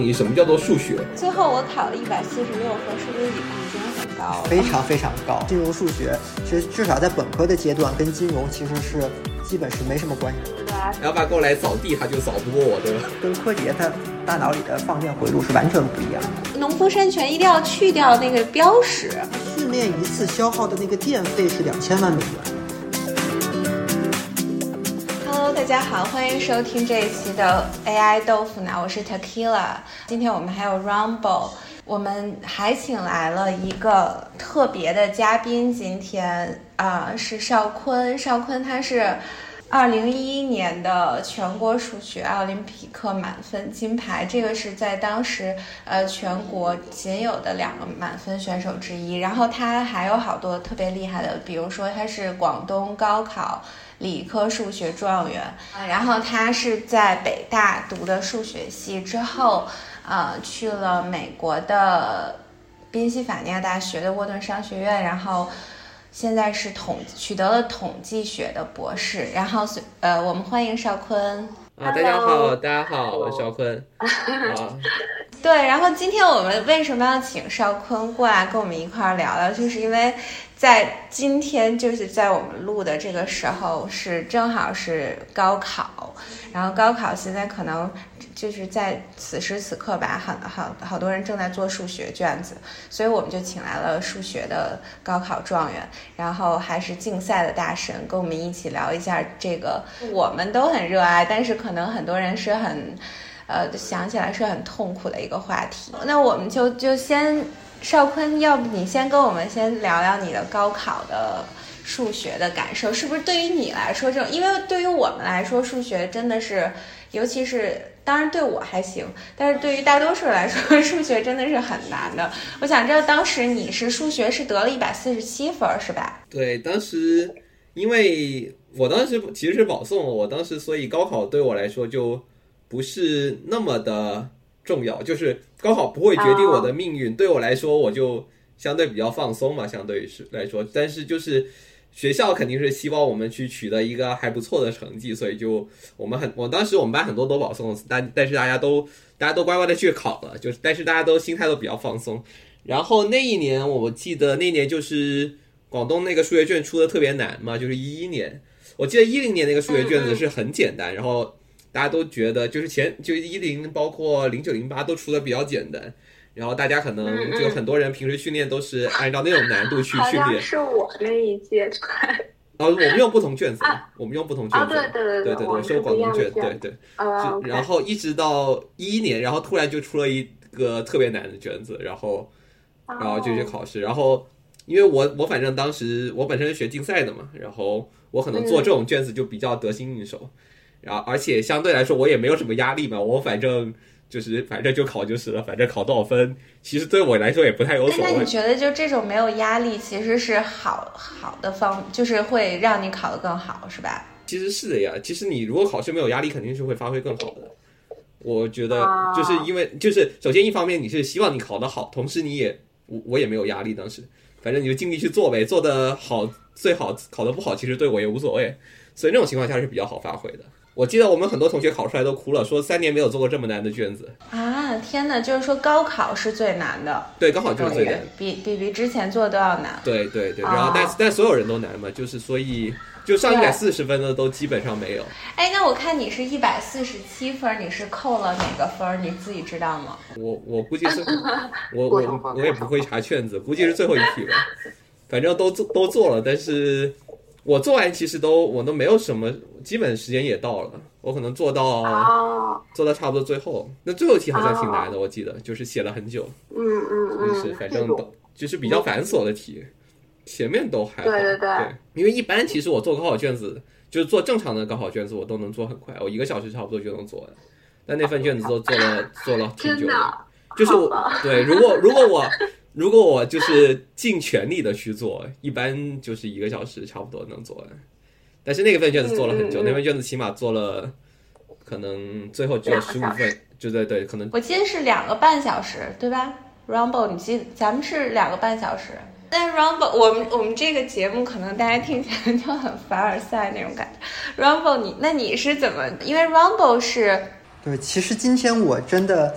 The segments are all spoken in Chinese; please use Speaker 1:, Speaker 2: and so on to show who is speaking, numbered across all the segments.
Speaker 1: 你什么叫做数学？
Speaker 2: 最后我考了一百四十六分，是不是已经很高了？
Speaker 3: 非常非常高。金融数学其实至少在本科的阶段，跟金融其实是基本是没什么关系。
Speaker 1: 对然后爸过来扫地，他就扫不过我，对吧？
Speaker 3: 跟柯洁他大脑里的放电回路是完全不一样的。
Speaker 2: 农夫山泉一定要去掉那个标识。
Speaker 3: 训练一次消耗的那个电费是两千万美元。
Speaker 2: 大家好，欢迎收听这一期的 AI 豆腐脑，我是 Tequila。今天我们还有 Rumble，我们还请来了一个特别的嘉宾。今天啊、是邵坤，邵坤他是二零一一年的全国数学奥林匹克满分金牌，这个是在当时呃全国仅有的两个满分选手之一。然后他还有好多特别厉害的，比如说他是广东高考。理科数学状元，然后他是在北大读的数学系，之后呃去了美国的宾夕法尼亚大学的沃顿商学院，然后现在是统取得了统计学的博士。然后呃，我们欢迎邵坤。
Speaker 1: 啊，大家好，大家好，我是邵坤。啊，
Speaker 2: 对，然后今天我们为什么要请邵坤过来跟我们一块儿聊聊，就是因为。在今天，就是在我们录的这个时候，是正好是高考，然后高考现在可能就是在此时此刻吧，很好好多人正在做数学卷子，所以我们就请来了数学的高考状元，然后还是竞赛的大神，跟我们一起聊一下这个我们都很热爱，但是可能很多人是很，呃，想起来是很痛苦的一个话题。那我们就就先。邵坤，要不你先跟我们先聊聊你的高考的数学的感受，是不是对于你来说，这种因为对于我们来说，数学真的是，尤其是当然对我还行，但是对于大多数人来说，数学真的是很难的。我想知道当时你是数学是得了一百四十七分是吧？
Speaker 1: 对，当时因为我当时其实是保送，我当时所以高考对我来说就不是那么的。重要就是高考不会决定我的命运，对我来说我就相对比较放松嘛，相对于是来说。但是就是学校肯定是希望我们去取得一个还不错的成绩，所以就我们很我当时我们班很多都保送，但但是大家都大家都乖乖的去考了，就是但是大家都心态都比较放松。然后那一年我记得那年就是广东那个数学卷出的特别难嘛，就是一一年，我记得一零年那个数学卷子是很简单，然后。大家都觉得就是前就一零包括零九零八都出的比较简单，然后大家可能就很多人平时训练都是按照那种难度去训练。
Speaker 4: 是我那一届出来。
Speaker 1: 哦，我们用不同卷子，我们用不同卷子。
Speaker 4: 对对对
Speaker 1: 对对，我收广东卷，对对。然后一直到一一年，然后突然就出了一个特别难的卷子，然后然后就去考试。然后因为我我反正当时我本身是学竞赛的嘛，然后我可能做这种卷子就比较得心应手。然后，而且相对来说，我也没有什么压力嘛。我反正就是，反正就考就是了。反正考多少分，其实对我来说也不太有所谓。
Speaker 2: 那你觉得，就这种没有压力，其实是好好的方，就是会让你考得更好，是吧？
Speaker 1: 其实是的呀。其实你如果考试没有压力，肯定是会发挥更好的。我觉得，就是因为，就是首先一方面你是希望你考得好，同时你也我我也没有压力。当时，反正你就尽力去做呗，做得好最好，考得不好其实对我也无所谓。所以那种情况下是比较好发挥的。我记得我们很多同学考出来都哭了，说三年没有做过这么难的卷子
Speaker 2: 啊！天哪，就是说高考是最难的，
Speaker 1: 对，高考就是最难，
Speaker 2: 比比比之前做的都要难。
Speaker 1: 对对对，然后但但所有人都难嘛，就是所以就上一百四十分的都基本上没有。
Speaker 2: 哎，那我看你是一百四十七分，你是扣了哪个分？你自己知道吗？
Speaker 1: 我我估计是，我我我也不会查卷子，估计是最后一题吧。反正都做都做了，但是。我做完其实都我都没有什么，基本时间也到了，我可能做到做到差不多最后，那最后一题好像挺难的，我记得就是写了很久，
Speaker 4: 嗯嗯
Speaker 1: 嗯，就是反正都就是比较繁琐的题，前面都还好，
Speaker 4: 对对对，
Speaker 1: 因为一般其实我做高考卷子就是做正常的高考卷子我都能做很快，我一个小时差不多就能做完，但那份卷子都做了做了挺久的，就是对，如果如果我。如果我就是尽全力的去做，一般就是一个小时差不多能做完。但是那个份卷子做了很久，那份卷子起码做了，可能最后只有十五份，就对对，可能
Speaker 2: 我记得是两个半小时，对吧？Rumble，你记咱们是两个半小时。但 Rumble，我们我们这个节目可能大家听起来就很凡尔赛那种感觉。Rumble，你那你是怎么？因为 Rumble 是
Speaker 3: 对，其实今天我真的。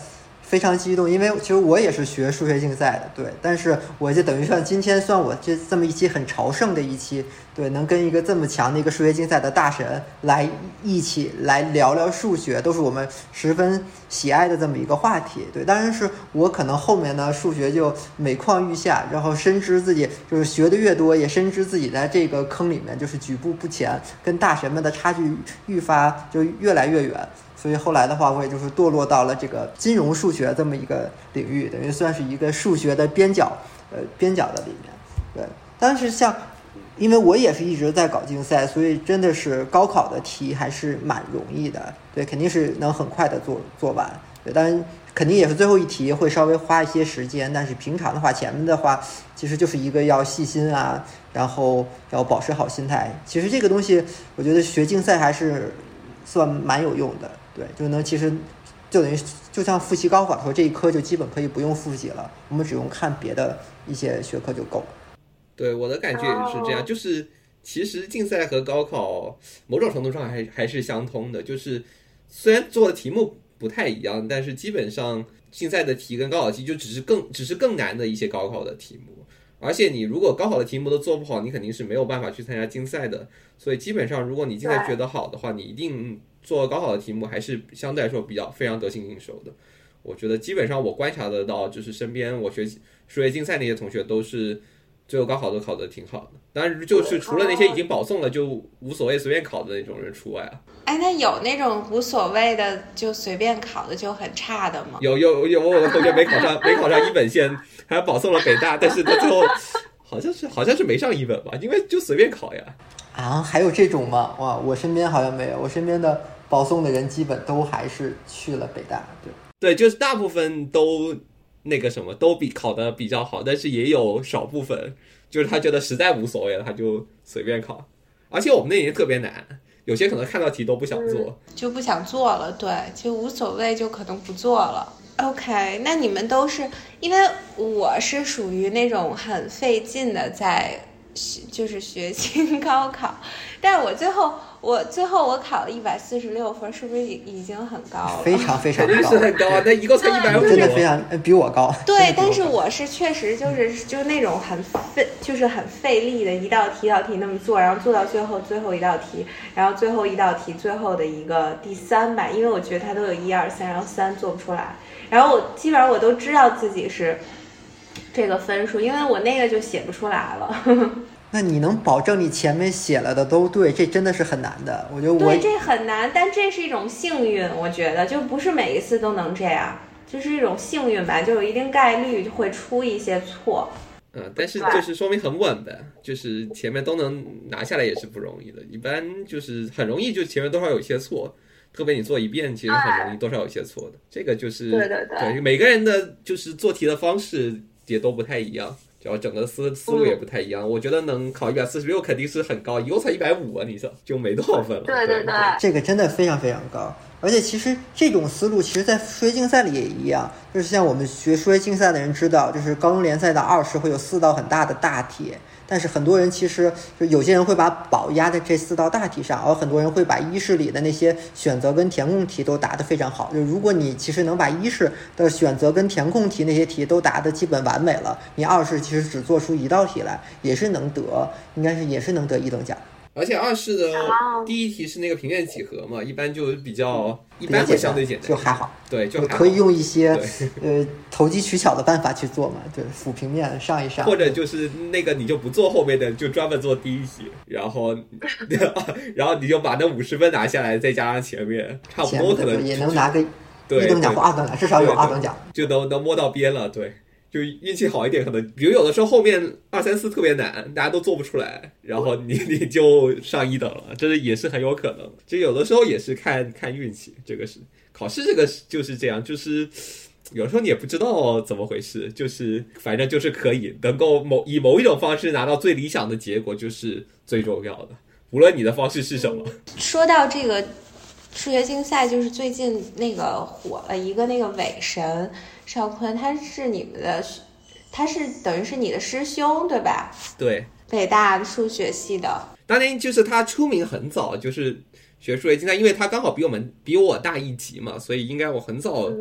Speaker 3: 非常激动，因为其实我也是学数学竞赛的，对，但是我就等于算今天算我这这么一期很朝圣的一期，对，能跟一个这么强的一个数学竞赛的大神来一起来聊聊数学，都是我们十分喜爱的这么一个话题，对，当然是我可能后面呢数学就每况愈下，然后深知自己就是学的越多，也深知自己在这个坑里面就是举步不前，跟大神们的差距愈发就越来越远。所以后来的话，我也就是堕落到了这个金融数学这么一个领域，等于算是一个数学的边角，呃，边角的里面。对，但是像，因为我也是一直在搞竞赛，所以真的是高考的题还是蛮容易的。对，肯定是能很快的做做完。对，当然肯定也是最后一题会稍微花一些时间，但是平常的话，前面的话其实就是一个要细心啊，然后要保持好心态。其实这个东西，我觉得学竞赛还是算蛮有用的。对，就能其实就等于就像复习高考的时候，这一科就基本可以不用复习了，我们只用看别的一些学科就够了。
Speaker 1: 对，我的感觉也是这样，就是其实竞赛和高考某种程度上还还是相通的，就是虽然做的题目不太一样，但是基本上竞赛的题跟高考题就只是更只是更难的一些高考的题目，而且你如果高考的题目都做不好，你肯定是没有办法去参加竞赛的。所以基本上，如果你竞赛学得好的话，你一定。做高考的题目还是相对来说比较非常得心应手的，我觉得基本上我观察得到，就是身边我学数学竞赛那些同学都是最后高考都考得挺好的，但是就是除了那些已经保送了就无所谓随便考的那种人除外啊。
Speaker 2: 哎，那有那种无所谓的就随便考的就很差的吗？
Speaker 1: 有有有，我同学没考上 没考上一本线，还保送了北大，但是他最后好像是好像是没上一本吧，因为就随便考呀。
Speaker 3: 啊，还有这种吗？哇，我身边好像没有，我身边的。保送的人基本都还是去了北大，对
Speaker 1: 对，就是大部分都那个什么，都比考的比较好，但是也有少部分，就是他觉得实在无所谓了，他就随便考。而且我们那年特别难，有些可能看到题都不想做，
Speaker 2: 就不想做了，对，就无所谓，就可能不做了。OK，那你们都是因为我是属于那种很费劲的，在就是学 清高考，但是我最后。我最后我考了一百四十六分，是不是已已经很高了？
Speaker 3: 非常非常高，
Speaker 1: 是很高啊！那一个才一百五，
Speaker 3: 真的非常比我高。
Speaker 2: 对，但是我是确实就是就是那种很费，就是很费力的一道题一道题那么做，然后做到最后最后一道题，然后最后一道题最后的一个第三吧，因为我觉得它都有一二三，然后三做不出来，然后我基本上我都知道自己是这个分数，因为我那个就写不出来了。
Speaker 3: 那你能保证你前面写了的都对？这真的是很难的。我觉得我
Speaker 2: 对这很难，但这是一种幸运。我觉得就不是每一次都能这样，就是一种幸运吧，就有一定概率会出一些错。
Speaker 1: 嗯，但是就是说明很稳呗，就是前面都能拿下来也是不容易的。一般就是很容易，就前面多少有一些错，特别你做一遍，其实很容易多少有些错的。这个就是
Speaker 4: 对对对，
Speaker 1: 每个人的就是做题的方式也都不太一样。就整个思思路也不太一样，我觉得能考一百四十六肯定是很高，一共才一百五啊，你说就没多少分了。
Speaker 4: 对对对，
Speaker 3: 这个真的非常非常高，而且其实这种思路，其实在数学竞赛里也一样，就是像我们学数学竞赛的人知道，就是高中联赛的二十会有四道很大的大题。但是很多人其实就有些人会把宝压在这四道大题上，而很多人会把一试里的那些选择跟填空题都答得非常好。就如果你其实能把一试的选择跟填空题那些题都答得基本完美了，你二试其实只做出一道题来，也是能得，应该是也是能得一等奖。
Speaker 1: 而且二试的第一题是那个平面几何嘛，一般就比较一般会相对简单，
Speaker 3: 就还好。
Speaker 1: 对，就
Speaker 3: 可以用一些呃投机取巧的办法去做嘛，对，辅平面上一上。
Speaker 1: 或者就是那个你就不做后面的，就专门做第一题，然后 然后你就把那五十分拿下来，再加上前面，差不多可能
Speaker 3: 也能拿个一等奖或二等奖，至少有二等奖，
Speaker 1: 就能能摸到边了，对。就运气好一点，可能比如有的时候后面二三四特别难，大家都做不出来，然后你 你就上一等了，这是也是很有可能。就有的时候也是看看运气，这个是考试这个就是这样，就是有时候你也不知道怎么回事，就是反正就是可以能够某以某一种方式拿到最理想的结果，就是最重要的，无论你的方式是什么。
Speaker 2: 说到这个数学竞赛，就是最近那个火了一个那个伪神。邵坤，他是你们的，他是等于是你的师兄，对吧？
Speaker 1: 对，
Speaker 2: 北大数学系的。
Speaker 1: 当年就是他出名很早，就是学数学竞赛，因为他刚好比我们比我大一级嘛，所以应该我很早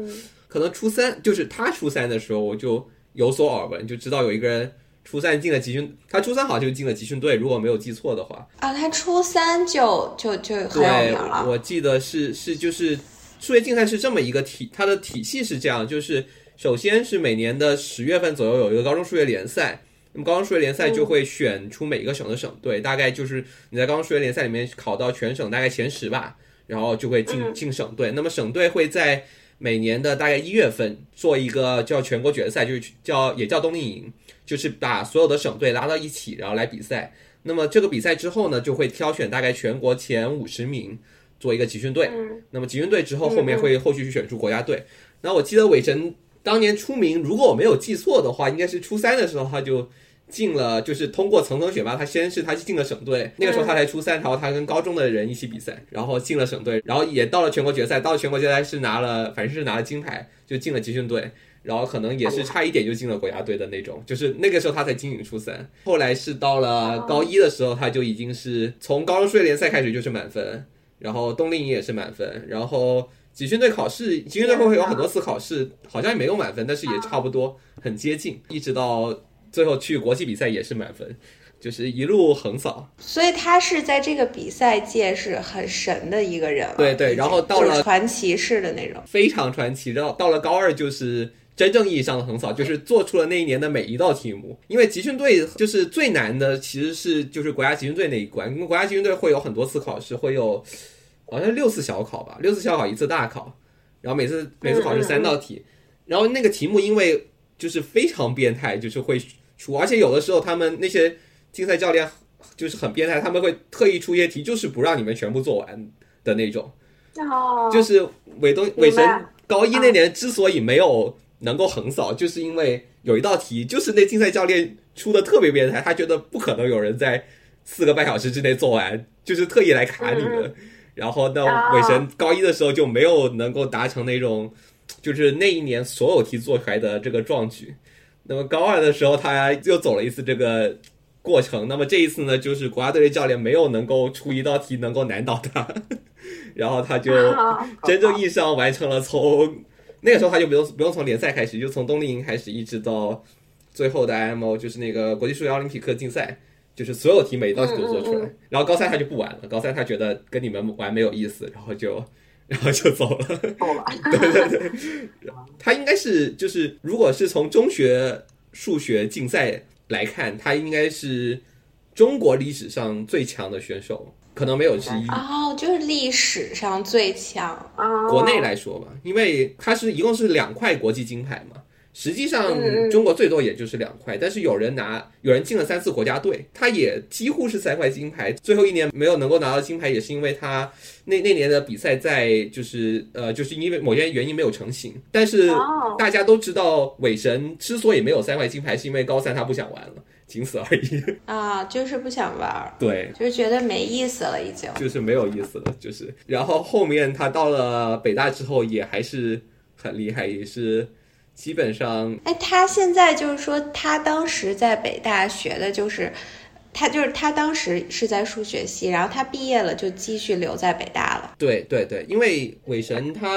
Speaker 1: 可能初三就是他初三的时候，我就有所耳闻，就知道有一个人初三进了集训，他初三好像就进了集训队，如果没有记错的话。
Speaker 2: 啊，他初三就就就很有
Speaker 1: 对
Speaker 2: 名，了。
Speaker 1: 我记得是是就是数学竞赛是这么一个体，它的体系是这样，就是首先是每年的十月份左右有一个高中数学联赛，那么高中数学联赛就会选出每一个省的省队，大概就是你在高中数学联赛里面考到全省大概前十吧，然后就会进
Speaker 4: 嗯
Speaker 1: 进省队。那么省队会在每年的大概一月份做一个叫全国决赛，就是叫也叫冬令营，就是把所有的省队拉到一起，然后来比赛。那么这个比赛之后呢，就会挑选大概全国前五十名做一个集训队。
Speaker 4: 嗯。
Speaker 1: 那么集训队之后，后面会后续去选出国家队。然后我记得韦神当年出名，如果我没有记错的话，应该是初三的时候他就进了，就是通过层层选拔，他先是他进了省队，那个时候他才初三，然后他跟高中的人一起比赛，然后进了省队，然后也到了全国决赛，到了全国决赛是拿了，反正是拿了金牌，就进了集训队。然后可能也是差一点就进了国家队的那种，就是那个时候他才仅仅初三，后来是到了高一的时候，他就已经是从高中数学联赛开始就是满分，然后冬令营也是满分，然后集训队考试，集训队会有很多次考试，好像也没有满分，但是也差不多很接近，一直到最后去国际比赛也是满分，就是一路横扫。
Speaker 2: 所以他是在这个比赛界是很神的一个人了。
Speaker 1: 对对然后到了
Speaker 2: 传奇式的那种。
Speaker 1: 非常传奇。然后到了高二就是真正意义上的横扫，就是做出了那一年的每一道题目。因为集训队就是最难的，其实是就是国家集训队那一关，因为国家集训队会有很多次考试，会有好像六次小考吧，六次小考一次大考，然后每次每次考试三道题，然后那个题目因为就是非常变态，就是会出，而且有的时候他们那些竞赛教练就是很变态，他们会特意出一些题，就是不让你们全部做完的那种。
Speaker 4: 哦，
Speaker 1: 就是韦东
Speaker 4: 明白。
Speaker 1: 韦神高一那年之所以没有能够横扫，就是因为有一道题，就是那竞赛教练出的特别变态，他觉得不可能有人在四个半小时之内做完，就是特意来卡你们。然后那
Speaker 4: 哦
Speaker 1: 韦神高一的时候就没有能够达成那种，就是那一年所有题做出来的这个壮举。那么高二的时候，他又走了一次这个过程。那么这一次呢，就是国家队的教练没有能够出一道题能够难倒他，然后他就
Speaker 4: 啊
Speaker 1: 真正意义上完成了从那个时候他就不用不用从联赛开始，就从冬令营开始，一直到最后的 IMO，就是那个国际数学奥林匹克竞赛，就是所有题每一道题都做出来。
Speaker 4: 嗯嗯
Speaker 1: 然后高三他就不玩了，高三他觉得跟你们玩没有意思，然后就 然后就走了。
Speaker 4: 走了，
Speaker 1: 他应该是就是，如果是从中学数学竞赛来看，他应该是中国历史上最强的选手，可能没有之一。
Speaker 2: 哦，就是历史上最强。
Speaker 4: 啊，
Speaker 1: 国内来说吧，因为他是一共是两块国际金牌嘛，实际上中国最多也就是两块，但是有人拿，有人进了三次国家队，他也几乎是三块金牌。最后一年没有能够拿到金牌，也是因为他那那年的比赛在就是呃就是因为某些原因没有成型。但是
Speaker 4: 哦
Speaker 1: 大家都知道，韦神之所以没有三块金牌，是因为高三他不想玩了，仅此而已。
Speaker 2: 啊，就是不想玩儿，
Speaker 1: 对，
Speaker 2: 就是觉得没意思了，已经。
Speaker 1: 就是没有意思了，就是。然后后面他到了北大之后，也还是很厉害，也是基本上
Speaker 2: 哎，他现在就是说，他当时在北大学的就是，他就是他当时是在数学系，然后他毕业了就继续留在北大了。
Speaker 1: 对对对，因为韦神他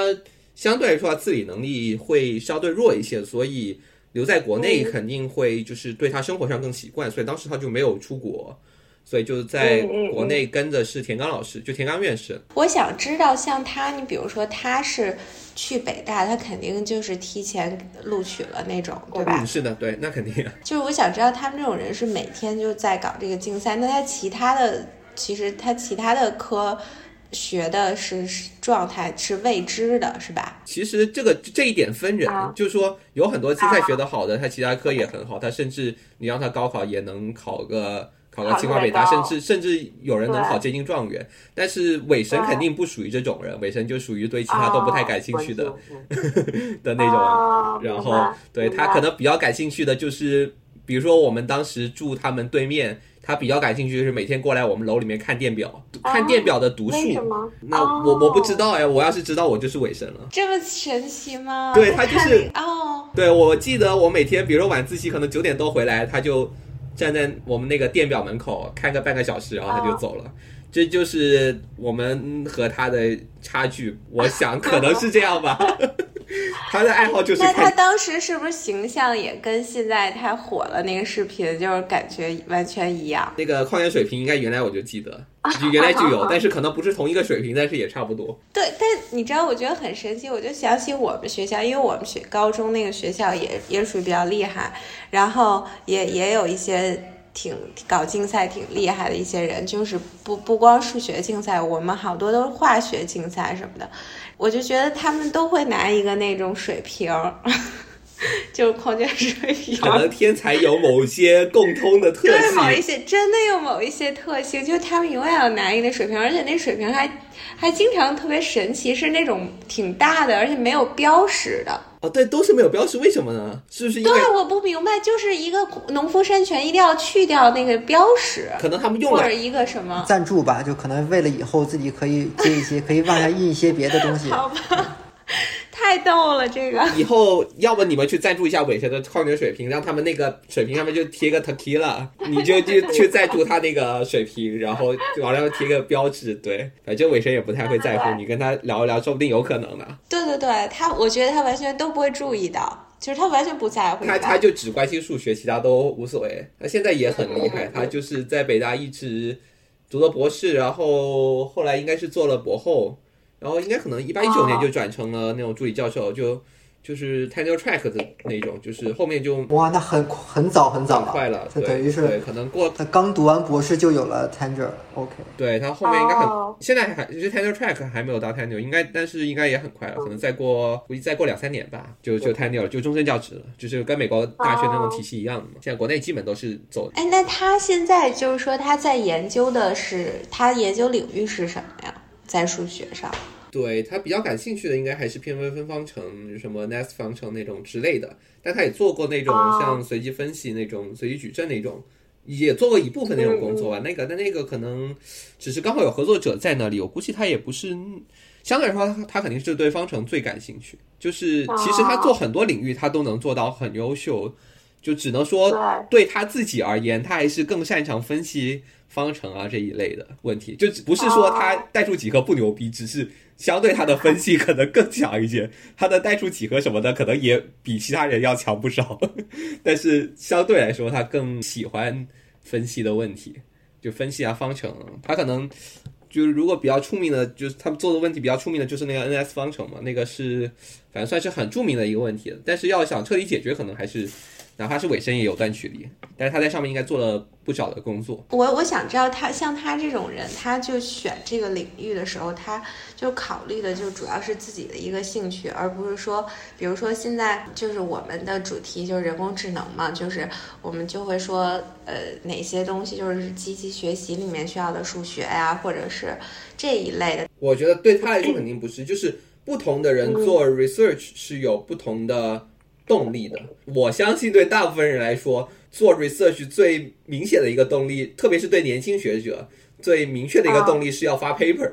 Speaker 1: 相对来说他自理能力会相对弱一些，所以留在国内肯定会就是对他生活上更习惯，所以当时他就没有出国。所以就是在国内跟的是田刚老师，就田刚院士。
Speaker 2: 我想知道，像他，你比如说他是去北大，他肯定就是提前录取了那种，对吧？
Speaker 1: 嗯，是的，对，那肯定。
Speaker 2: 就是我想知道他们这种人是每天就在搞这个竞赛，那他其他的其实他其他的科学的是是状态是未知的，是吧？
Speaker 1: 其实这个这一点分人，
Speaker 4: 啊
Speaker 1: 就是说有很多竞赛学得好的，他其他科也很好，他甚至你让他高考也能考个考个清华北大，甚至甚至有人能考接近状元。但是韦神肯定不属于这种人，韦神就属于对其他都不太感兴趣的、的那种。
Speaker 4: 哦
Speaker 1: 然后对他可能比较感兴趣的就是，比如说我们当时住他们对面。他比较感兴趣就是每天过来我们楼里面看电表，看电表的读数。
Speaker 4: 为什么？
Speaker 1: 那
Speaker 4: 哦
Speaker 1: 我我不知道哎，我要是知道我就是韦神了。
Speaker 2: 这么神奇吗？
Speaker 1: 对他就是
Speaker 2: 哦，
Speaker 1: 对，我记得我每天，比如说晚自习可能九点多回来，他就站在我们那个电表门口看个半个小时，然后他就走了。这就是我们和他的差距，我想可能是这样吧。他的爱好就是
Speaker 2: 那他。当时是不是形象也跟现在太火了那个视频，就是感觉完全一样？
Speaker 1: 那个矿泉水瓶应该原来我就记得，就原来就有，但是可能不是同一个水平，但是也差不多。
Speaker 2: 对，但你知道，我觉得很神奇，我就想起我们学校，因为我们学高中那个学校也也属于比较厉害，然后也也有一些挺搞竞赛挺厉害的一些人，就是不不光数学竞赛，我们好多都是化学竞赛什么的，我就觉得他们都会拿一个那种水瓶儿，就是矿泉水瓶儿。
Speaker 1: 可能天才有某些共通的特性
Speaker 2: 对某一，些真的有某一些特性，就是他们永远要拿一个那水瓶，而且那水瓶还还经常特别神奇，是那种挺大的，而且没有标识的。
Speaker 1: 哦，对，都是没有标识，为什么呢？是不是因为
Speaker 2: 对，我不明白，就是一个农夫山泉一定要去掉那个标识，
Speaker 1: 可能他们用了
Speaker 2: 或者一个什么？
Speaker 3: 赞助吧，就可能为了以后自己可以接一些，可以往下印一些别的东西。
Speaker 2: 好吧，太逗了，这个。
Speaker 1: 以后要不你们去赞助一下伟神的矿泉水瓶，让他们那个水瓶上面就贴个 tequila，你就就去赞助他那个水瓶，然后就往上贴个标志。对，反正伟神也不太会在乎，你跟他聊一聊，说不定有可能呢。
Speaker 2: 对对对，他我觉得他完全都不会注意到，就是他完全不在乎。
Speaker 1: 他他就只关心数学，其他都无所谓。他现在也很厉害，他就是在北大一直读了博士，然后后来应该是做了博后，然后应该可能一八一九年就转成了那种助理教授，就就是 tenure track 的那种，就是后面就
Speaker 3: 哇，那很很早很早
Speaker 1: 了快了，
Speaker 3: 这
Speaker 1: 对
Speaker 3: 等于是
Speaker 1: 对，可能过
Speaker 3: 他刚读完博士就有了 tenure，OK，
Speaker 1: 对他后面应该很，
Speaker 4: 哦
Speaker 1: 现在还就是 tenure track 还没有到 tenure，应该但是应该也很快了，可能再过估计再过两三年吧，就就 tenure 了，就终身教职了，就是跟美国大学那种体系一样的嘛。现在国内基本都是走
Speaker 2: 哎，那他现在就是说他在研究的是他研究领域是什么呀？在数学上？
Speaker 1: 对他比较感兴趣的，应该还是偏微分方程，什么 nest 方程那种之类的。但他也做过那种
Speaker 4: 哦
Speaker 1: 像随机分析那种、随机矩阵那种，也做过一部分那种工作吧。那个，但那个可能只是刚好有合作者在那里，我估计他也不是。相对来说，他他肯定是对方程最感兴趣。就是其实他做很多领域，他都能做到很优秀。就只能说
Speaker 4: 对
Speaker 1: 对他自己而言，他还是更擅长分析方程啊这一类的问题。就不是说他代数几何不牛逼，只是相对他的分析可能更强一些，他的代数几何什么的可能也比其他人要强不少。但是相对来说，他更喜欢分析的问题，就分析啊方程，他可能。就是如果比较出名的，就是他们做的问题比较出名的，就是那个 NS 方程嘛，那个是反正算是很著名的一个问题。但是要想彻底解决，可能还是哪怕是尾声也有段距离。但是他在上面应该做了不少的工作。
Speaker 2: 我我想知道他像他这种人，他就选这个领域的时候，他就考虑的就主要是自己的一个兴趣，而不是说，比如说现在就是我们的主题就是人工智能嘛，就是我们就会说，呃，哪些东西就是机器学习里面需要的数学呀、或者是这一类的。
Speaker 1: 我觉得对他来说肯定不是，就是不同的人做 research 是有不同的动力的。我相信对大部分人来说，做 research 最明显的一个动力，特别是对年轻学者最明确的一个动力是要发 paper，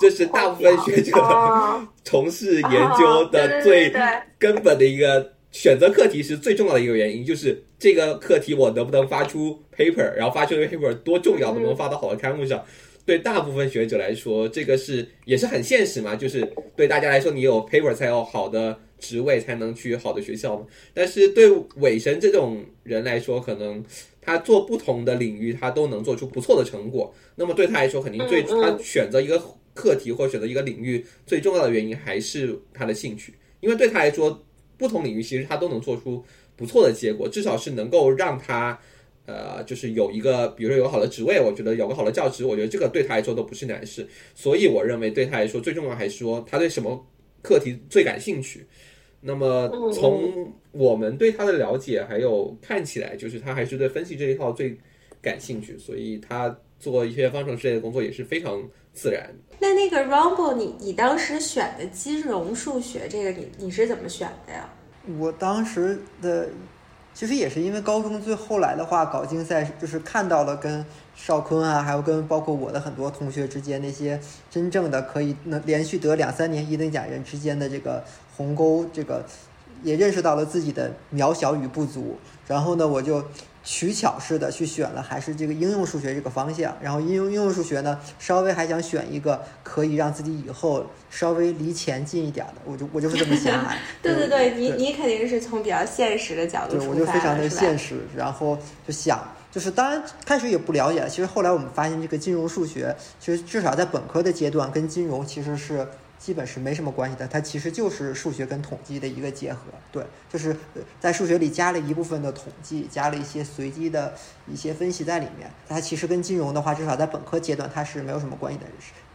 Speaker 1: 这是大部分学者
Speaker 4: 哦
Speaker 1: 从事研究的最根本的一个选择课题是最重要的一个原因，就是这个课题我能不能发出 paper，然后发出的 paper 多重要，能不能发到好的刊物上。对大部分学者来说，这个是也是很现实嘛，就是对大家来说，你有 paper 才有好的职位，才能去好的学校嘛。但是对伟神这种人来说，可能他做不同的领域，他都能做出不错的成果。那么对他来说，肯定最他选择一个课题或选择一个领域最重要的原因还是他的兴趣，因为对他来说，不同领域其实他都能做出不错的结果，至少是能够让他。呃，就是有一个，比如说有个好的职位，我觉得有个好的教职，我觉得这个对他来说都不是难事。所以我认为对他来说最重要还是说他对什么课题最感兴趣。那么从我们对他的了解还有看起来，就是他还是对分析这一套最感兴趣，所以他做一些方程式类的工作也是非常自然。
Speaker 2: 那那个 Rumble，你你当时选的金融数学这个，你你是怎么选的呀？
Speaker 3: 我当时的其实也是因为高中最后来的话搞竞赛，就是看到了跟邵坤啊，还有跟包括我的很多同学之间那些真正的可以能连续得两三年一等奖人之间的这个鸿沟，这个也认识到了自己的渺小与不足，然后呢，我就。取巧式的去选了，还是这个应用数学这个方向。然后应用应用数学呢，稍微还想选一个可以让自己以后稍微离钱近一点的。我就我就是这么想。
Speaker 2: 对对对，你你肯定是从比较现实的角度出
Speaker 3: 发。对，我就非常的现实，然后就想，就是当然开始也不了解。其实后来我们发现，这个金融数学其实至少在本科的阶段，跟金融其实是。基本是没什么关系的，它其实就是数学跟统计的一个结合。对，就是在数学里加了一部分的统计，加了一些随机的一些分析在里面。它其实跟金融的话，至少在本科阶段它是没有什么关系的。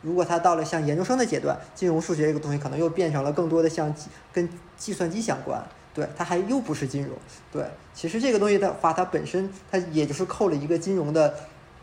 Speaker 3: 如果它到了像研究生的阶段，金融数学这个东西可能又变成了更多的像跟计算机相关。对，它还又不是金融。对，其实这个东西的话，它本身它也就是扣了一个金融的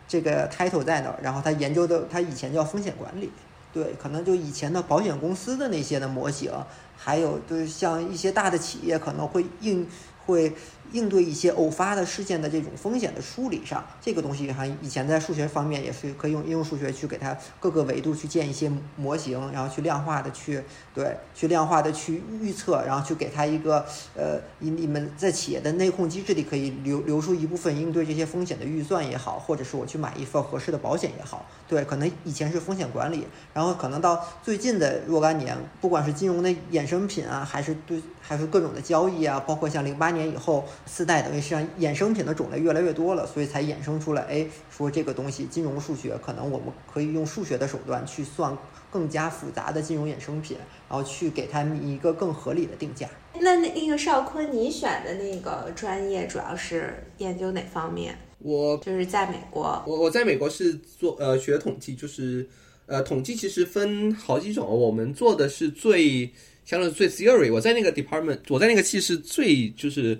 Speaker 3: 这个 title 在那儿，然后它研究的它以前叫风险管理。对，可能就以前的保险公司的那些的模型，还有就是像一些大的企业可能会应会。应对一些偶发的事件的这种风险的梳理上，这个东西哈，以前在数学方面也是可以用应用数学去给它各个维度去建一些模型，然后去量化的去对，去量化的去预测，然后去给它一个呃，你你们在企业的内控机制里可以留留出一部分应对这些风险的预算也好，或者是我去买一份合适的保险也好，对，可能以前是风险管理，然后可能到最近的若干年，不管是金融的衍生品啊，还是对还有各种的交易啊，包括像零八年以后。四代等于实际上衍生品的种类越来越多了，所以才衍生出来，哎，说这个东西金融数学可能我们可以用数学的手段去算更加复杂的金融衍生品，然后去给他们一个更合理的定价。
Speaker 2: 那那那个邵坤，你选的那个专业主要是研究哪方面？
Speaker 1: 我
Speaker 2: 就是在美国，
Speaker 1: 我我在美国是做呃学统计，就是呃统计其实分好几种，我们做的是最相对最 theory，我在那个 department，我在那个系是最就是。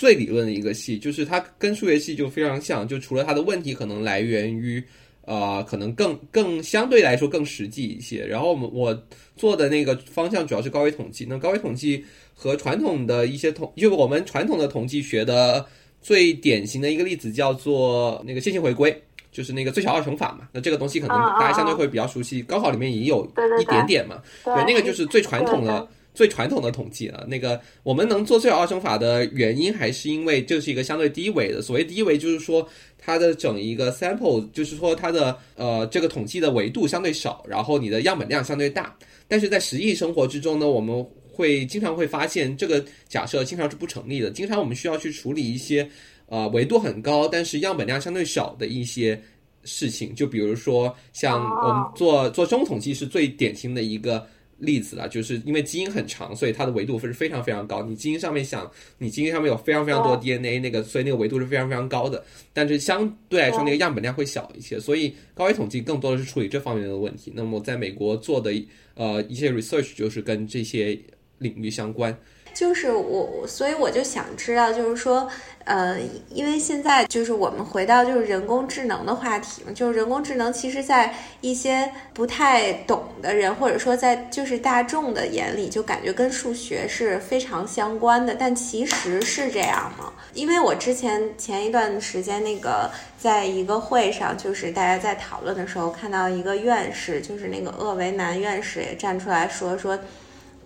Speaker 1: 最理论的一个系，就是它跟数学系就非常像，就除了它的问题可能来源于，呃，可能更更相对来说更实际一些。然后我们我做的那个方向主要是高维统计。那高维统计和传统的一些统，就我们传统的统计学的最典型的一个例子叫做那个线性回归，就是那个最小二乘法嘛。那这个东西可能大家相对会比较熟悉，高考里面也有一点点嘛。
Speaker 4: 对，
Speaker 1: 那个就是最传统的。最传统的统计啊，那个我们能做最小二乘法的原因，还是因为这是一个相对低维的。所谓低维，就是说它的整一个 sample，就是说它的呃这个统计的维度相对少，然后你的样本量相对大。但是在实际生活之中呢，我们会经常会发现这个假设经常是不成立的。经常我们需要去处理一些呃维度很高，但是样本量相对少的一些事情。就比如说像我们做做生物统计是最典型的一个。例子啊，就是因为基因很长，所以它的维度是非常非常高。你基因上面想，你基因上面有非常非常多 DNA，那个所以那个维度是非常非常高的。但是相对来说，那个样本量会小一些。所以高维统计更多的是处理这方面的问题。那么在美国做的呃一些 research 就是跟这些领域相关。
Speaker 2: 就是我，所以我就想知道，就是说，呃，因为现在就是我们回到就是人工智能的话题嘛，就是人工智能，其实，在一些不太懂的人，或者说在就是大众的眼里，就感觉跟数学是非常相关的，但其实是这样吗？因为我之前前一段时间那个在一个会上，就是大家在讨论的时候，看到一个院士，就是那个鄂维南院士也站出来说说。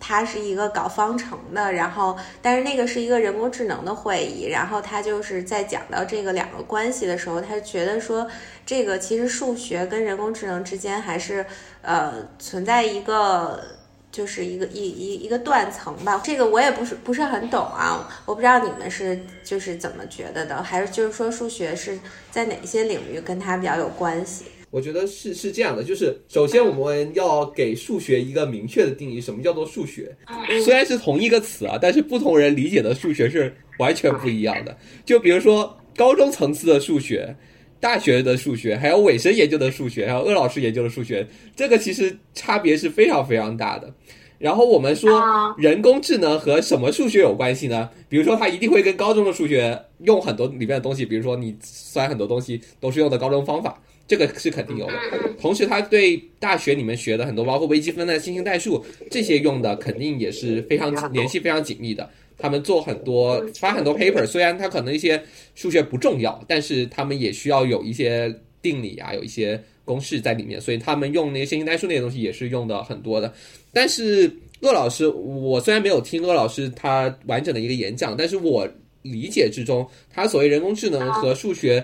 Speaker 2: 他是一个搞方程的，然后，但是那个是一个人工智能的会议，然后他就是在讲到这个两个关系的时候，他觉得说，这个其实数学跟人工智能之间还是呃存在一个就是一个一一一个断层吧。这个我也不是不是很懂啊，我不知道你们是就是怎么觉得的，还是就是说数学是在哪些领域跟它比较有关系？
Speaker 1: 我觉得是是这样的，就是首先我们要给数学一个明确的定义，什么叫做数学？虽然是同一个词啊，但是不同人理解的数学是完全不一样的。就比如说高中层次的数学、大学的数学，还有尾声研究的数学，还有鄂老师研究的数学，这个其实差别是非常非常大的。然后我们说人工智能和什么数学有关系呢？比如说它一定会跟高中的数学用很多里面的东西，比如说你算很多东西都是用的高中方法。这个是肯定有的，同时他对大学里面学的很多，包括微积分的线性代数这些用的，肯定也是非常联系非常紧密的。他们做很多发很多 paper，虽然他可能一些数学不重要，但是他们也需要有一些定理啊，有一些公式在里面，所以他们用那些线性代数那些东西也是用的很多的。但是鄂老师，我虽然没有听鄂老师他完整的一个演讲，但是我理解之中，他所谓人工智能和数学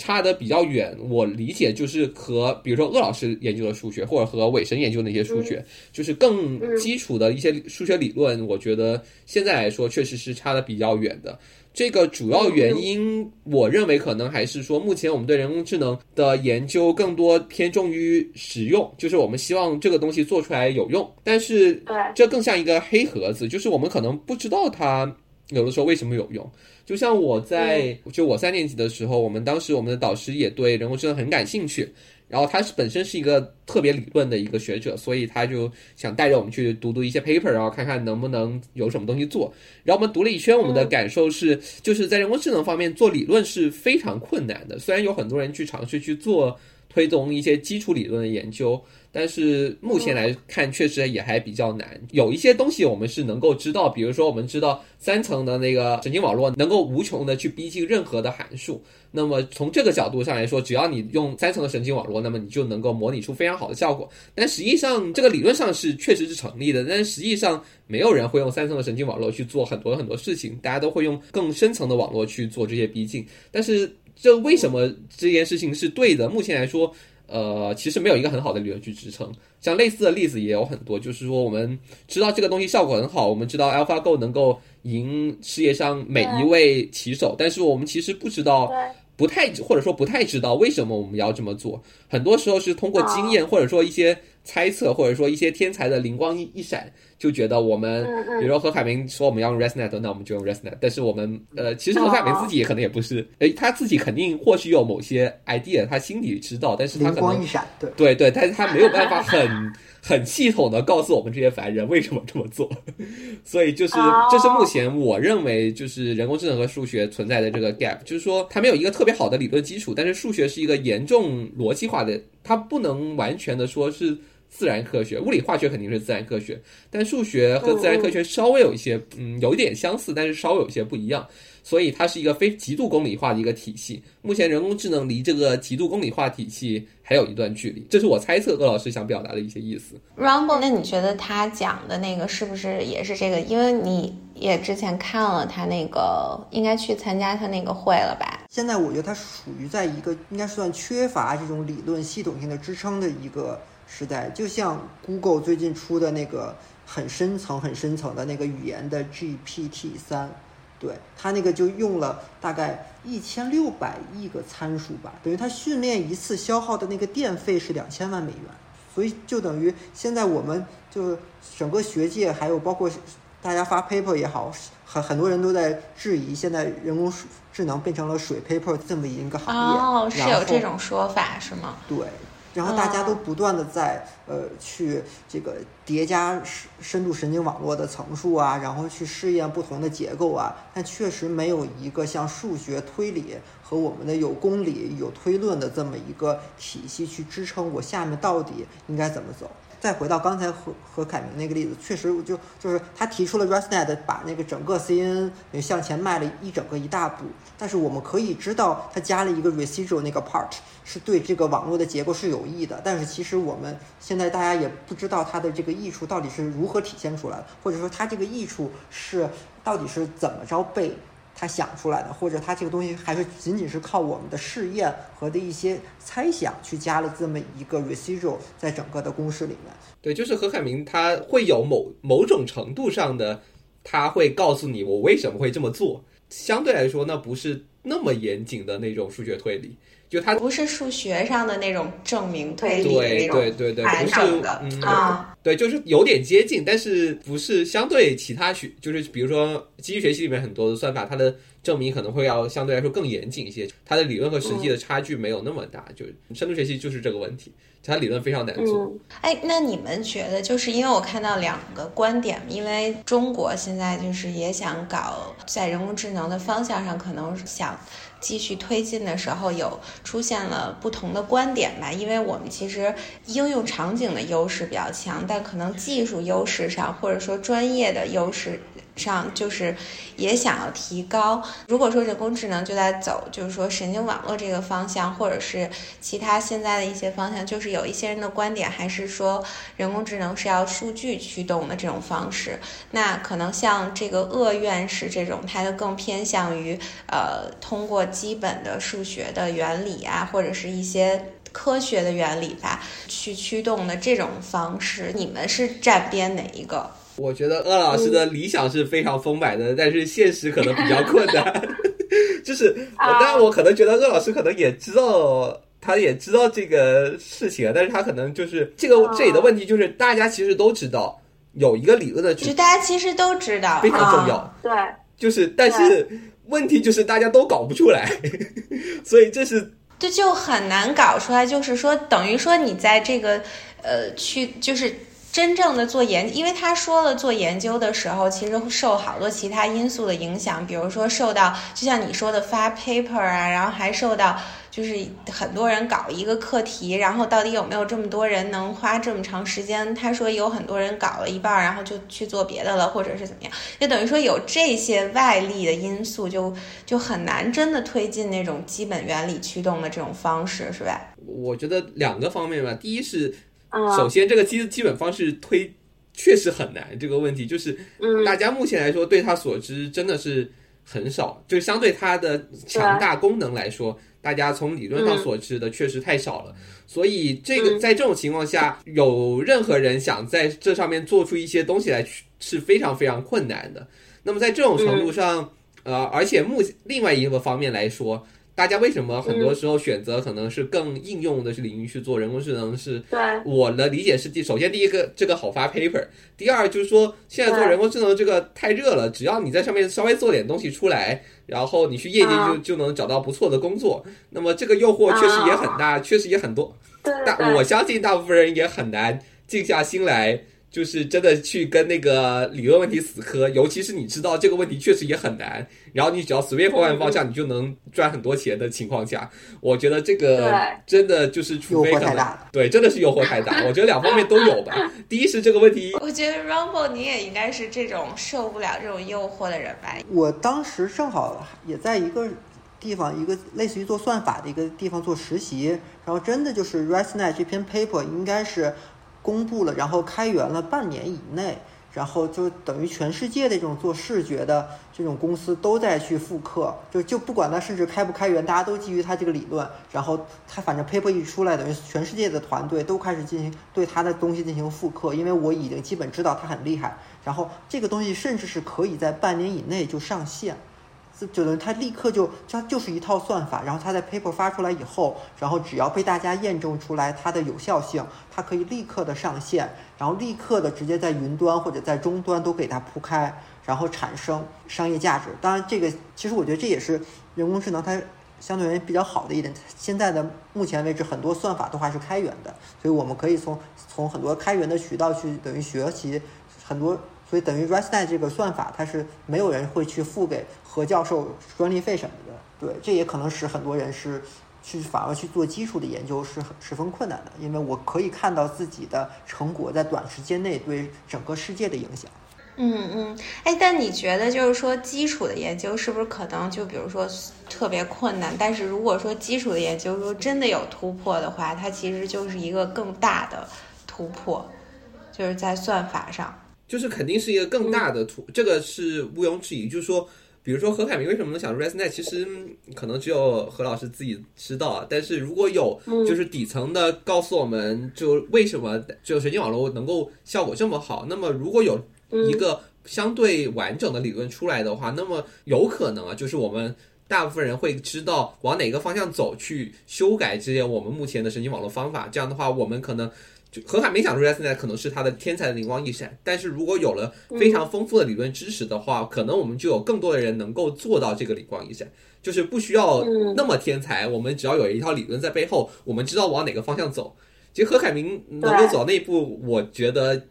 Speaker 1: 差的比较远。我理解就是和比如说鄂老师研究的数学，或者和伟神研究的一些数学，就是更基础的一些数学理论，我觉得现在来说确实是差的比较远的。这个主要原因，我认为可能还是说，目前我们对人工智能的研究更多偏重于实用，就是我们希望这个东西做出来有用，但是这更像一个黑盒子，就是我们可能不知道它有的时候为什么有用。就像我在就我三年级的时候，我们当时我们的导师也对人工智能很感兴趣，然后他是本身是一个特别理论的一个学者，所以他就想带着我们去读读一些 paper，然后看看能不能有什么东西做。然后我们读了一圈，我们的感受是，就是在人工智能方面做理论是非常困难的。虽然有很多人去尝试去做推动一些基础理论的研究，但是目前来看确实也还比较难。有一些东西我们是能够知道，比如说我们知道三层的那个神经网络能够无穷的去逼近任何的函数。那么从这个角度上来说，只要你用三层的神经网络，那么你就能够模拟出非常好的效果。但实际上，这个理论上是确实是成立的，但实际上没有人会用三层的神经网络去做很多很多事情，大家都会用更深层的网络去做这些逼近。但是这为什么这件事情是对的？目前来说，呃，其实没有一个很好的理由去支撑。像类似的例子也有很多，就是说我们知道这个东西效果很好，我们知道 AlphaGo 能够赢世界上每一位棋手，但是我们其实不知道。不太或者说不太知道为什么我们要这么做，很多时候是通过经验或者说一些猜测，或者说一些天才的灵光一一闪，就觉得我们，比如说何凯明说我们要用 ResNet，那我们就用 ResNet。但是我们呃，其实何凯明自己也可能也不是，诶，他自己肯定或许有某些 idea，他心里知道，但是他可能
Speaker 3: 灵光一闪，对，
Speaker 1: 对对，但是他没有办法很 很系统的告诉我们这些凡人为什么这么做，所以就是
Speaker 4: 哦。
Speaker 1: 这是目前我认为就是人工智能和数学存在的这个 gap，就是说它没有一个特别好的理论基础，但是数学是一个严重逻辑化的，它不能完全的说是。自然科学、物理、化学肯定是自然科学，但数学和自然科学稍微有一些，嗯，有一点相似，但是稍微有一些不一样。所以它是一个非极度公理化的一个体系。目前人工智能离这个极度公理化体系还有一段距离，这是我猜测鄂老师想表达的一些意思。
Speaker 2: Rumble，那你觉得他讲的那个是不是也是这个？因为你也之前看了他那个，应该去参加他那个会了吧？
Speaker 3: 现在我觉得他属于在一个应该算缺乏这种理论系统性的支撑的一个时代，就像 Google 最近出的那个很深层、很深层的那个语言的 GPT 三，对它那个就用了大概一千六百亿个参数吧，等于它训练一次消耗的那个电费是两千万美元，所以就等于现在我们就整个学界还有包括大家发 paper 也好，很很多人都在质疑现在人工智能变成了水 paper 这么一个行业，
Speaker 2: 哦，是有这种说法是吗？
Speaker 3: 对，然后大家都
Speaker 2: 哦
Speaker 3: 不断的在、呃去这个叠加深深度神经网络的层数啊，然后去试验不同的结构啊，但确实没有一个像数学推理和我们的有公理、有推论的这么一个体系去支撑我下面到底应该怎么走。再回到刚才何何凯明那个例子，确实就就是他提出了 ResNet 把那个整个 CNN 向前迈了一整个一大步，但是我们可以知道他加了一个 residual 那个 part 是对这个网络的结构是有益的，但是其实我们现在大家也不知道它的这个益处到底是如何体现出来的，或者说它这个益处是到底是怎么着被他想出来的，或者他这个东西还是仅仅是靠我们的试验和的一些猜想去加了这么一个 residual 在整个的公式里面。
Speaker 1: 对，就是何凯明他会有某某种程度上的，他会告诉你我为什么会这么做。相对来说，那不是那么严谨的那种数学推理，就它
Speaker 2: 不是数学上的那种证明推理的
Speaker 1: 对
Speaker 2: 那种
Speaker 1: 对对对，
Speaker 2: 完
Speaker 1: 不是
Speaker 2: 的
Speaker 1: 嗯
Speaker 2: 啊。
Speaker 1: 对，就是有点接近，但是不是相对其他学，就是比如说机器学习里面很多的算法，它的证明可能会要相对来说更严谨一些，它的理论和实际的差距没有那么大。就深度学习就是这个问题，它理论非常难做。
Speaker 4: 嗯
Speaker 2: 哎，那你们觉得，就是因为我看到两个观点，因为中国现在就是也想搞在人工智能的方向上，可能想继续推进的时候，有出现了不同的观点吧。因为我们其实应用场景的优势比较强，但可能技术优势上或者说专业的优势上就是也想要提高。如果说人工智能就在走，就是说神经网络这个方向，或者是其他现在的一些方向，就是有一些人的观点还是说人工智能是要数据驱动的这种方式。那可能像这个鄂院士这种，它就更偏向于呃通过基本的数学的原理啊，或者是一些。科学的原理吧，去驱动的这种方式，你们是站边哪一个？
Speaker 1: 我觉得鄂老师的理想是非常丰满的，但是现实可能比较困难。就是当然，我可能觉得鄂老师可能也知道，他也知道这个事情，但是他可能就是这个这里的问题就是，大家其实都知道有一个理论的，
Speaker 2: 就大家其实都知道
Speaker 1: 非常重要。
Speaker 4: 对，
Speaker 1: 就是但是问题就是大家都搞不出来，所以这是。
Speaker 2: 这就很难搞出来，就是说，等于说你在这个，呃，去就是真正的做研，因为他说了做研究的时候，其实受好多其他因素的影响，比如说受到，就像你说的发 paper 啊，然后还受到。就是很多人搞一个课题，然后到底有没有这么多人能花这么长时间？他说有很多人搞了一半，然后就去做别的了，或者是怎么样？就等于说有这些外力的因素，就就很难真的推进那种基本原理驱动的这种方式，是吧？
Speaker 1: 我觉得两个方面吧，第一是，首先这个基基本方式推确实很难，这个问题就是，大家目前来说对它所知真的是很少，就相对它的强大功能来说。大家从理论上所知的确实太少了，所以这个在这种情况下，有任何人想在这上面做出一些东西来是非常非常困难的。那么在这种程度上，呃，而且目另外一个方面来说。大家为什么很多时候选择可能是更应用的领域去做人工智能？是我的理解是第首先第一个这个好发 paper，第二就是说现在做人工智能这个太热了，只要你在上面稍微做点东西出来，然后你去业界就就能找到不错的工作。那么这个诱惑确实也很大，确实也很多。但我相信大部分人也很难静下心来。就是真的去跟那个理论问题死磕，尤其是你知道这个问题确实也很难，然后你只要随便换换方向，你就能赚很多钱的情况下，我觉得这个真的就是除非太
Speaker 3: 大，
Speaker 1: 对，真的是诱惑太大。我觉得两方面都有吧。第一是这个问题，
Speaker 2: 我觉得 Rumble 你也应该是这种受不了这种诱惑的人吧。
Speaker 3: 我当时正好也在一个地方，一个类似于做算法的一个地方做实习，然后真的就是 ResNet 这篇 paper 应该是。公布了，然后开源了半年以内，然后就等于全世界的这种做视觉的这种公司都在去复刻，就就不管它甚至开不开源，大家都基于它这个理论，然后它反正 paper 一出来，等于全世界的团队都开始进行对它的东西进行复刻，因为我已经基本知道它很厉害，然后这个东西甚至是可以在半年以内就上线。就能，它立刻就它就是一套算法，然后它在 paper 发出来以后，然后只要被大家验证出来它的有效性，它可以立刻的上线，然后立刻的直接在云端或者在终端都给它铺开，然后产生商业价值。当然，这个其实我觉得这也是人工智能它相对而言比较好的一点。现在的目前为止，很多算法都还是开源的，所以我们可以从从很多开源的渠道去等于学习很多。所以等于 ResNet 这个算法，它是没有人会去付给何教授专利费什么的。对，这也可能使很多人是去反而去做基础的研究是很十分困难的，因为我可以看到自己的成果在短时间内对整个世界的影响。
Speaker 2: 嗯嗯，哎，但你觉得就是说基础的研究是不是可能就比如说特别困难？但是如果说基础的研究如果真的有突破的话，它其实就是一个更大的突破，就是在算法上。
Speaker 1: 就是肯定是一个更大的图，这个是毋庸置疑。就是说，比如说何凯明为什么能想 ResNet，其实可能只有何老师自己知道。但是如果有，就是底层的告诉我们，就为什么就神经网络能够效果这么好。那么如果有一个相对完整的理论出来的话，那么有可能啊，就是我们大部分人会知道往哪个方向走，去修改这些我们目前的神经网络方法。这样的话，我们可能。就何海没想出来，现在可能是他的天才的灵光一闪。但是如果有了非常丰富的理论知识的话，可能我们就有更多的人能够做到这个灵光一闪，就是不需要那么天才。我们只要有一套理论在背后，我们知道往哪个方向走。其实何凯明能够走到那一步，我觉得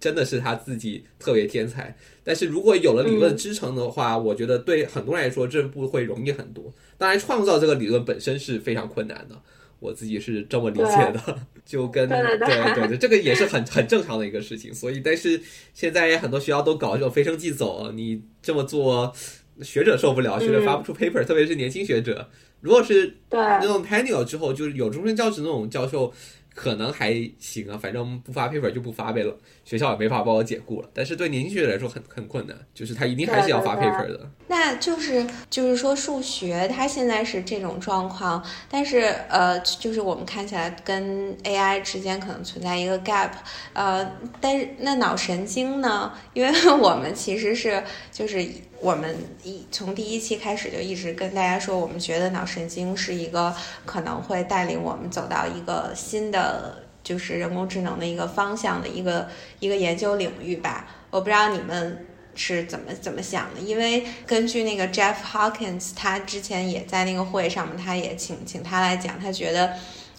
Speaker 1: 真的是他自己特别天才。但是如果有了理论支撑的话，我觉得对很多人来说这步会容易很多。当然，创造这个理论本身是非常困难的。我自己是这么理解的，就跟
Speaker 4: 对对
Speaker 1: 对 这个也是很很正常的一个事情。所以，但是现在很多学校都搞这种飞升即走，你这么做，学者受不了，学者发不出 paper，、特别是年轻学者。如果是
Speaker 4: 对
Speaker 1: 那种 tenure 之后，就是有终身教职那种教授，可能还行啊，反正不发 paper 就不发呗了，学校也没法帮我解雇了。但是对年轻学者来说很很困难，就是他一定还是要发 paper 的。
Speaker 2: 那就是就是说数学它现在是这种状况，但是呃，就是我们看起来跟 AI 之间可能存在一个 gap，呃，但是那脑神经呢？因为我们其实是就是我们一从第一期开始就一直跟大家说，我们觉得脑神经是一个可能会带领我们走到一个新的就是人工智能的一个方向的一个一个研究领域吧。我不知道你们是怎么怎么想的？因为根据那个 Jeff Hawkins，他之前也在那个会上面，他也请请他来讲，他觉得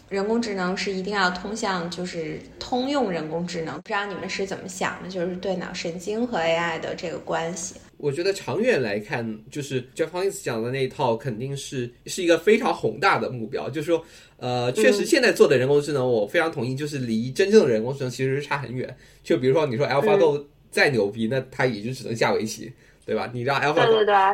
Speaker 2: 人工智能是一定要通向就是通用人工智能。不知道你们是怎么想的？就是对脑神经和 AI 的这个关系。
Speaker 1: 我觉得长远来看，就是 Jeff Hawkins 讲的那一套，肯定是是一个非常宏大的目标。就是说，呃，确实现在做的人工智能，我非常同意，就是离真正的人工智能其实是差很远。就比如说，你说 AlphaGo 再牛逼，那它也就只能下围棋，对吧？你让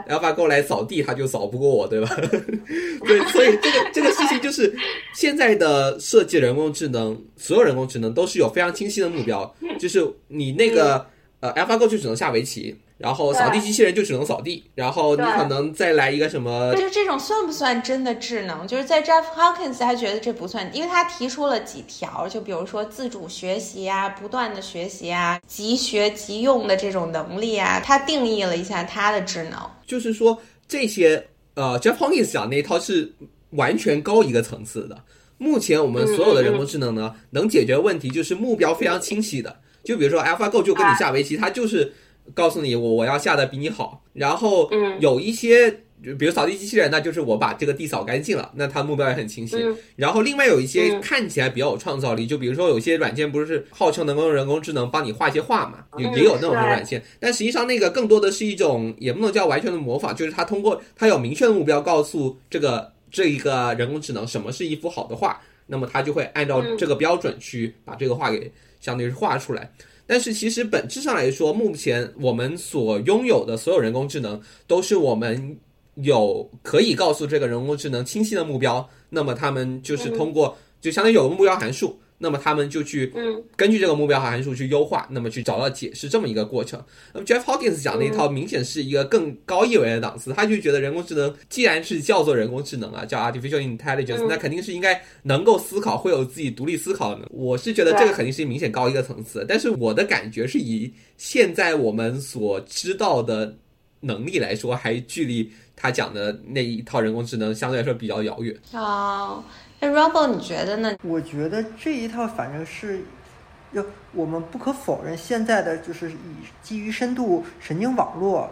Speaker 4: 对
Speaker 1: ，AlphaGo 来扫地，他就扫不过我，对吧？对，所以这个这个事情就是现在的设计人工智能，所有人工智能都是有非常清晰的目标，就是你那个呃 AlphaGo 就只能下围棋，然后扫地机器人就只能扫地，然后你可能再来一个什么
Speaker 2: 就是这种算不算真的智能？就是在 Jeff Hawkins 他觉得这不算，因为他提出了几条，就比如说自主学习啊、不断的学习啊、即学即用的这种能力啊，他定义了一下他的智能。
Speaker 1: 就是说这些呃，Jeff Hawkins 讲那一套是完全高一个层次的。目前我们所有的人工智能呢，能解决问题就是目标非常清晰的。就比如说 AlphaGo 就跟你下围棋，它就是告诉你我我要下的比你好。然后
Speaker 4: 嗯
Speaker 1: 有一些，比如扫地机器人，那就是我把这个地扫干净了，那它目标也很清晰。
Speaker 4: 嗯
Speaker 1: 然后另外有一些
Speaker 4: 嗯
Speaker 1: 看起来比较有创造力，就比如说有些软件不是号称能够用人工智能帮你画一些画嘛，也有那种
Speaker 4: 是
Speaker 1: 软件，但实际上那个更多的是一种也不能叫完全的模仿，就是它通过它有明确的目标，告诉这个这一个人工智能什么是一幅好的画，那么它就会按照这个标准去把这个画给相当于是画出来。但是其实本质上来说，目前我们所拥有的所有人工智能，都是我们有可以告诉这个人工智能清晰的目标，那么他们就是通过、就相当于有个目标函数，那么他们就去
Speaker 4: 嗯
Speaker 1: 根据这个目标函数去优化，那么去找到解释这么一个过程。那么 Jeff Hawkins 讲的一套明显是一个更高一维的档次，他就觉得人工智能既然是叫做人工智能啊，叫 artificial intelligence，、
Speaker 4: 嗯
Speaker 1: 那肯定是应该能够思考，会有自己独立思考的。我是觉得这个肯定是明显高一个层次，但是我的感觉是以现在我们所知道的能力来说，还距离他讲的那一套人工智能相对来说比较遥远。
Speaker 2: 哦，那 Robo 你觉得呢？
Speaker 3: 我觉得这一套反正是，要我们不可否认，现在的就是以基于深度神经网络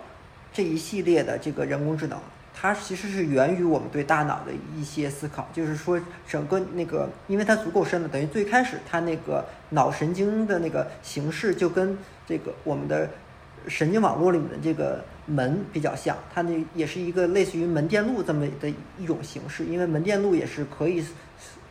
Speaker 3: 这一系列的这个人工智能，它其实是源于我们对大脑的一些思考，就是说整个那个，因为它足够深了，等于最开始它那个脑神经的那个形式就跟这个我们的神经网络里面的这个门比较像，它那也是一个类似于门电路这么的一种形式，因为门电路也是可以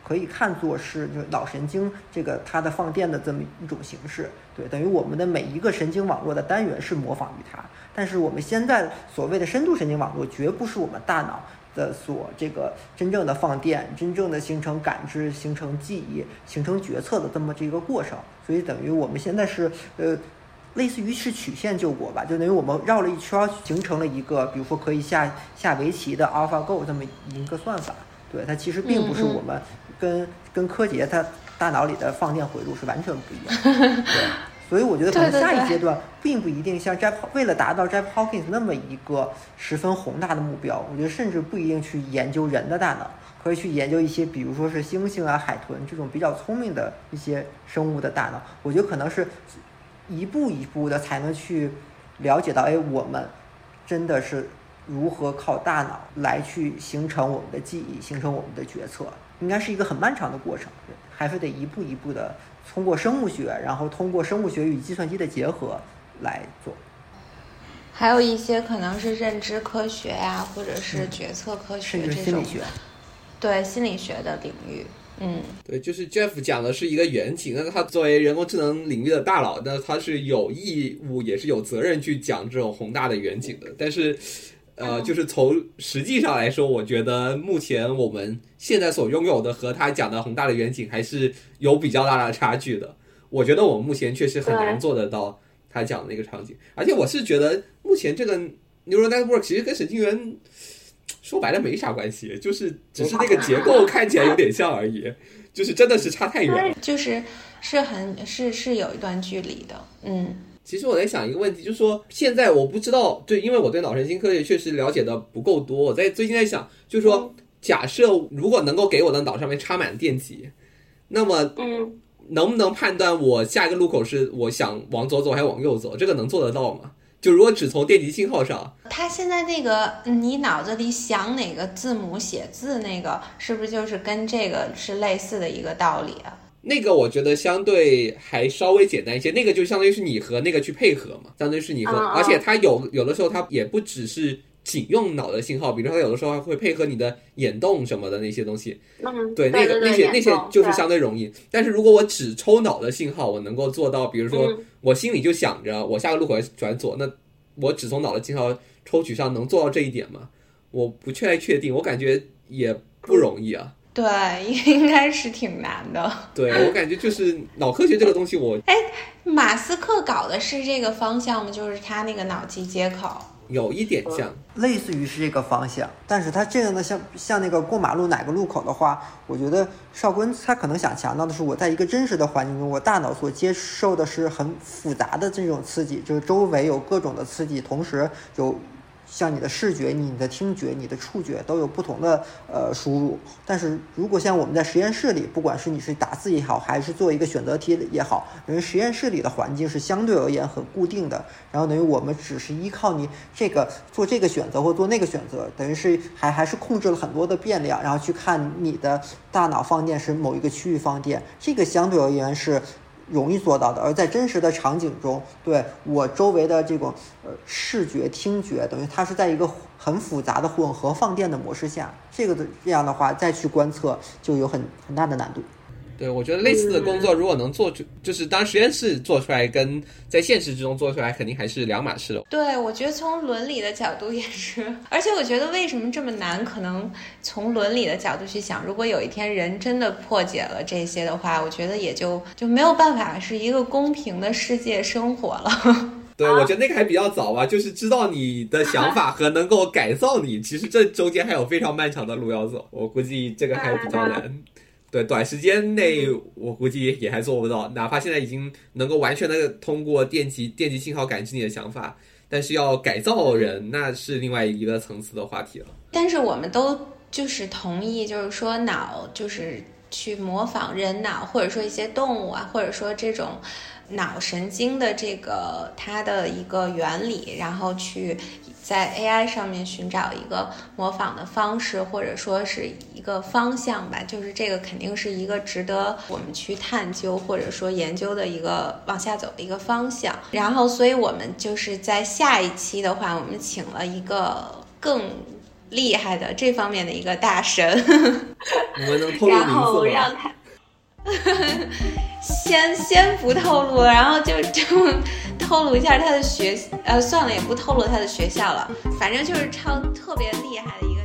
Speaker 3: 可以看作是就是脑神经这个它的放电的这么一种形式，对，等于我们的每一个神经网络的单元是模仿于它，但是我们现在所谓的深度神经网络绝不是我们大脑。的所这个真正的放电，真正的形成感知、形成记忆、形成决策的这么这个过程，所以等于我们现在是呃类似于是曲线救国吧，就等于我们绕了一圈儿，形成了一个，比如说可以下下围棋的 AlphaGo 这么一个算法。对，它其实并不是我们跟跟柯洁他大脑里的放电回路是完全不一样的。对，所以我觉得可能下一阶段并不一定像 Jeff 为了达到 Jeff Hawkins 那么一个十分宏大的目标，我觉得甚至不一定去研究人的大脑。可以去研究一些，比如说是猩猩啊、海豚这种比较聪明的一些生物的大脑。我觉得可能是一步一步的才能去了解到，哎，我们真的是如何靠大脑来去形成我们的记忆，形成我们的决策，应该是一个很漫长的过程，还是得一步一步的通过生物学，然后通过生物学与计算机的结合来做。
Speaker 2: 还有一些可能是认知科学呀、或者是决策科学
Speaker 3: 甚至
Speaker 2: 这种
Speaker 3: 是心理学。
Speaker 2: 对心理学的领域。嗯，
Speaker 1: 对，就是 Jeff 讲的是一个远景，那他作为人工智能领域的大佬，那他是有义务也是有责任去讲这种宏大的远景的。但是，呃，就是从实际上来说，我觉得目前我们现在所拥有的和他讲的宏大的远景还是有比较大的差距的。我觉得我们目前确实很难做得到他讲的那个场景，而且我是觉得目前这个 neural network 其实跟神经元。说白了没啥关系，就是只是那个结构看起来有点像而已，就是真的是差太远了，
Speaker 2: 就是是很是是有一段距离的，嗯。
Speaker 1: 其实我在想一个问题，就是说现在我不知道，对，因为我对脑神经科学确实了解的不够多。我在最近在想，就是说，假设如果能够给我的脑上面插满电极，那么，
Speaker 4: 嗯，
Speaker 1: 能不能判断我下一个路口是我想往左走还是往右走？这个能做得到吗？就如果只从电极信号上，
Speaker 2: 它现在那个你脑子里想哪个字母写字那个，是不是就是跟这个是类似的一个道理啊？
Speaker 1: 那个我觉得相对还稍微简单一些，那个就相当于是你和那个去配合嘛，相当于是你和，而且它有有的时候它也不只是。仅用脑的信号，比如说它有的时候还会配合你的眼动什么的那些东西，对那个那些那些就是相对容易。但是如果我只抽脑的信号，我能够做到，比如说我心里就想着我下个路口转左，那我只从脑的信号抽取上能做到这一点吗？我不太确定，我感觉也不容易啊。
Speaker 2: 对，应该是挺难的。
Speaker 1: 对我感觉就是脑科学这个东西，我
Speaker 2: 哎，马斯克搞的是这个方向吗？就是他那个脑机接口。
Speaker 1: 有一点像，
Speaker 3: 类似于是这个方向，但是它这个呢，像像那个过马路哪个路口的话，我觉得邵坤他可能想强调的是，我在一个真实的环境中，我大脑所接受的是很复杂的这种刺激，就是周围有各种的刺激，同时有。像你的视觉、你的听觉、你的触觉都有不同的呃输入，但是如果像我们在实验室里，不管是你是打字也好，还是做一个选择题也好，因为实验室里的环境是相对而言很固定的，然后等于我们只是依靠你这个做这个选择或做那个选择，等于是还还是控制了很多的变量，然后去看你的大脑放电是某一个区域放电，这个相对而言是。容易做到的，而在真实的场景中，对我周围的这种呃视觉、听觉，等于它是在一个很复杂的混合放电的模式下，这个的这样的话再去观测就有很很大的难度。
Speaker 1: 对，我觉得类似的工作如果能做出，就是当实验室做出来，跟在现实之中做出来，肯定还是两码事了。
Speaker 2: 对，我觉得从伦理的角度也是，而且我觉得为什么这么难，可能从伦理的角度去想，如果有一天人真的破解了这些的话，我觉得也就就没有办法是一个公平的世界生活了。
Speaker 1: 对，我觉得那个还比较早吧，就是知道你的想法和能够改造你，其实这中间还有非常漫长的路要走。我估计这个还比较难。对，短时间内我估计也还做不到，哪怕现在已经能够完全的通过电极电极信号感知你的想法，但是要改造人，那是另外一个层次的话题了。
Speaker 2: 但是我们都就是同意，就是说脑就是去模仿人脑，或者说一些动物啊，或者说这种。脑神经的这个它的一个原理，然后去在 AI 上面寻找一个模仿的方式，或者说是一个方向吧。就是这个肯定是一个值得我们去探究或者说研究的一个往下走的一个方向。然后，所以我们就是在下一期的话，我们请了一个更厉害的这方面的一个大神，
Speaker 1: 然
Speaker 2: 后让他。先先不透露，然后就就透露一下他的学，呃，算了，也不透露他的学校了，反正就是唱特别厉害的一。